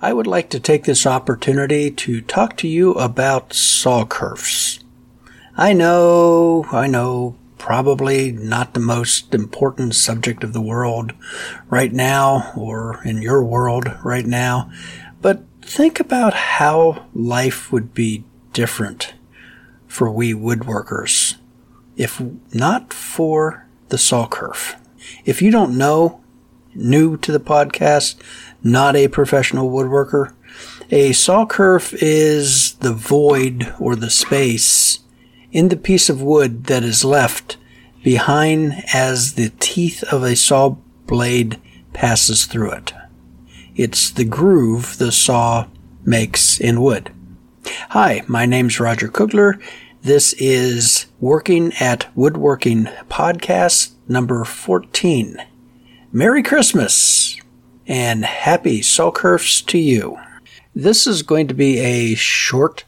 I would like to take this opportunity to talk to you about saw kerfs. I know, I know, probably not the most important subject of the world right now or in your world right now, but think about how life would be different for we woodworkers if not for the saw kerf. If you don't know, new to the podcast, not a professional woodworker, a saw kerf is the void or the space in the piece of wood that is left behind as the teeth of a saw blade passes through it. It's the groove the saw makes in wood. Hi, my name's Roger Kugler. This is Working at Woodworking podcast number 14. Merry Christmas and happy saw kerfs to you. This is going to be a short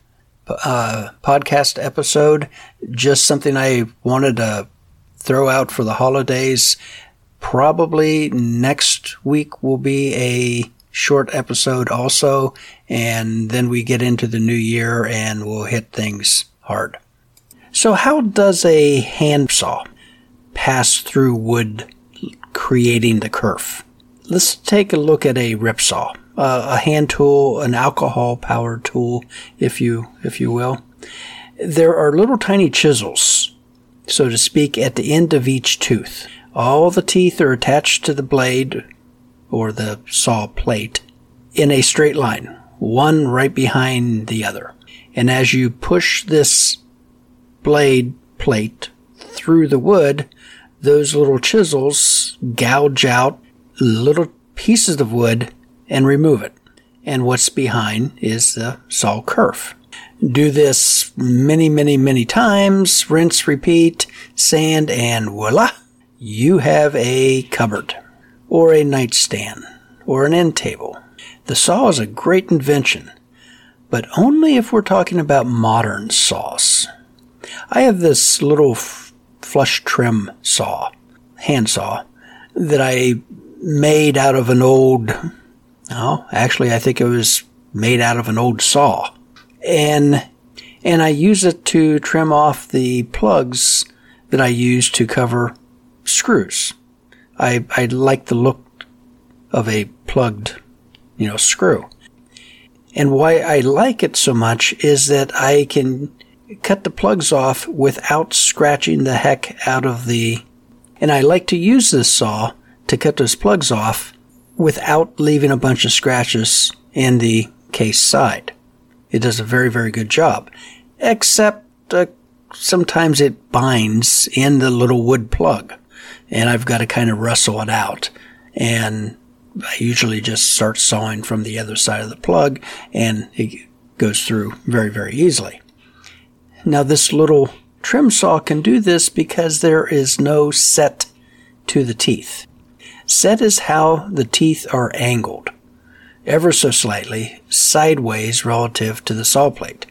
uh, podcast episode, just something I wanted to throw out for the holidays. Probably next week will be a short episode also, and then we get into the new year and we'll hit things hard. So how does a handsaw pass through wood creating the kerf? Let's take a look at a ripsaw, uh, a hand tool, an alcohol powered tool, if you, if you will. There are little tiny chisels, so to speak, at the end of each tooth. All the teeth are attached to the blade or the saw plate in a straight line, one right behind the other. And as you push this blade plate through the wood, those little chisels gouge out little pieces of wood and remove it. And what's behind is the saw kerf. Do this many, many, many times, rinse, repeat, sand, and voila, you have a cupboard or a nightstand or an end table. The saw is a great invention, but only if we're talking about modern saws. I have this little flush trim saw, hand saw, that I made out of an old, oh, actually, I think it was made out of an old saw. And, and I use it to trim off the plugs that I use to cover screws. I, I like the look of a plugged, you know, screw. And why I like it so much is that I can cut the plugs off without scratching the heck out of the, and I like to use this saw to cut those plugs off without leaving a bunch of scratches in the case side. It does a very, very good job. Except uh, sometimes it binds in the little wood plug and I've got to kind of wrestle it out. And I usually just start sawing from the other side of the plug and it goes through very, very easily. Now this little trim saw can do this because there is no set to the teeth. Set is how the teeth are angled, ever so slightly, sideways relative to the saw plate.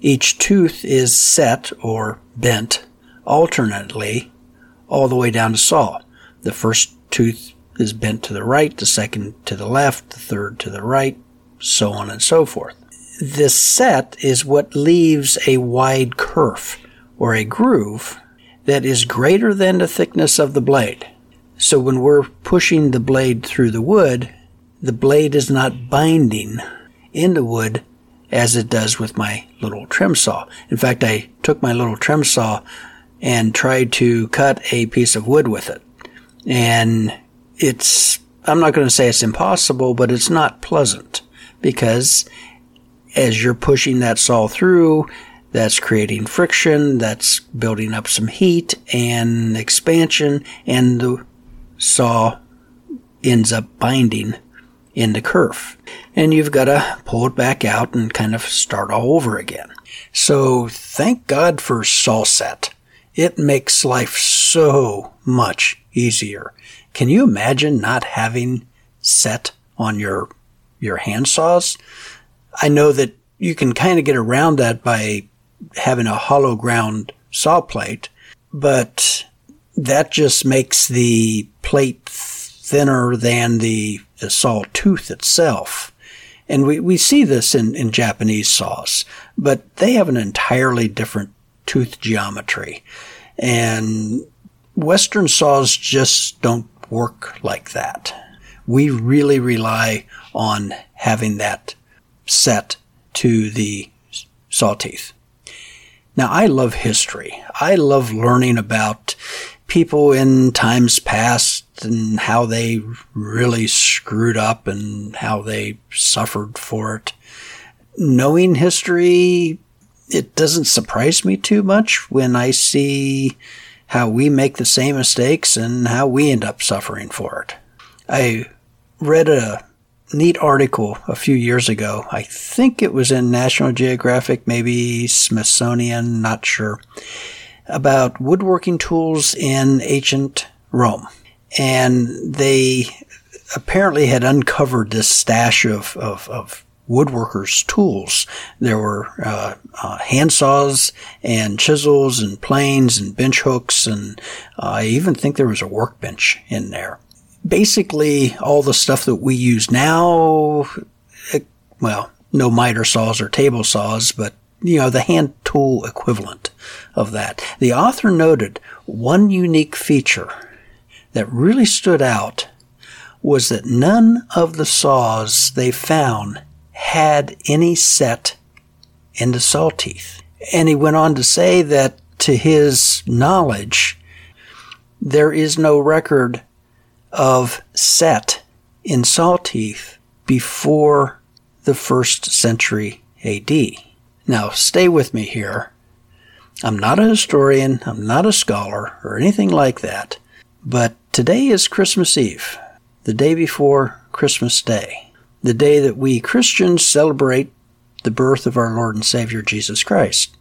Each tooth is set or bent alternately all the way down to saw. The first tooth is bent to the right, the second to the left, the third to the right, so on and so forth. This set is what leaves a wide kerf or a groove that is greater than the thickness of the blade. So when we're pushing the blade through the wood, the blade is not binding in the wood as it does with my little trim saw. In fact, I took my little trim saw and tried to cut a piece of wood with it. And it's, I'm not going to say it's impossible, but it's not pleasant because as you're pushing that saw through, that's creating friction, that's building up some heat and expansion, and the saw ends up binding in the kerf. And you've got to pull it back out and kind of start all over again. So thank God for saw set. It makes life so much easier. Can you imagine not having set on your, your hand saws? I know that you can kind of get around that by having a hollow ground saw plate, but that just makes the plate thinner than the, the saw tooth itself. And we, we see this in, in Japanese saws, but they have an entirely different tooth geometry. And Western saws just don't work like that. We really rely on having that set to the saw teeth. Now, I love history. I love learning about people in times past and how they really screwed up and how they suffered for it. Knowing history, it doesn't surprise me too much when I see how we make the same mistakes and how we end up suffering for it. I read a neat article a few years ago. I think it was in National Geographic, maybe Smithsonian, not sure, about woodworking tools in ancient Rome. And they apparently had uncovered this stash of, of, of woodworkers' tools. There were uh, uh, handsaws and chisels and planes and bench hooks, and uh, I even think there was a workbench in there. Basically, all the stuff that we use now, it, well, no miter saws or table saws, but you know, the hand tool equivalent of that. The author noted one unique feature that really stood out was that none of the saws they found had any set in the saw teeth. And he went on to say that to his knowledge, there is no record of set in saw teeth before the first century AD. Now, stay with me here. I'm not a historian, I'm not a scholar, or anything like that, but today is Christmas Eve, the day before Christmas Day, the day that we Christians celebrate the birth of our Lord and Savior Jesus Christ.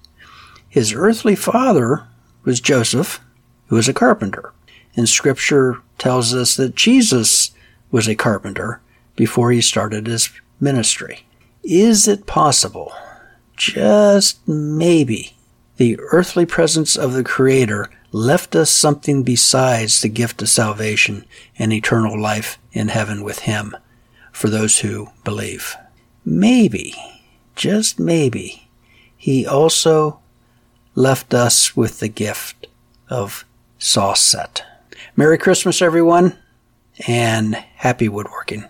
His earthly father was Joseph, who was a carpenter, and Scripture tells us that Jesus was a carpenter before he started his ministry. Is it possible just maybe, the earthly presence of the Creator left us something besides the gift of salvation and eternal life in heaven with Him for those who believe. Maybe, just maybe, He also left us with the gift of saw set. Merry Christmas, everyone, and happy woodworking.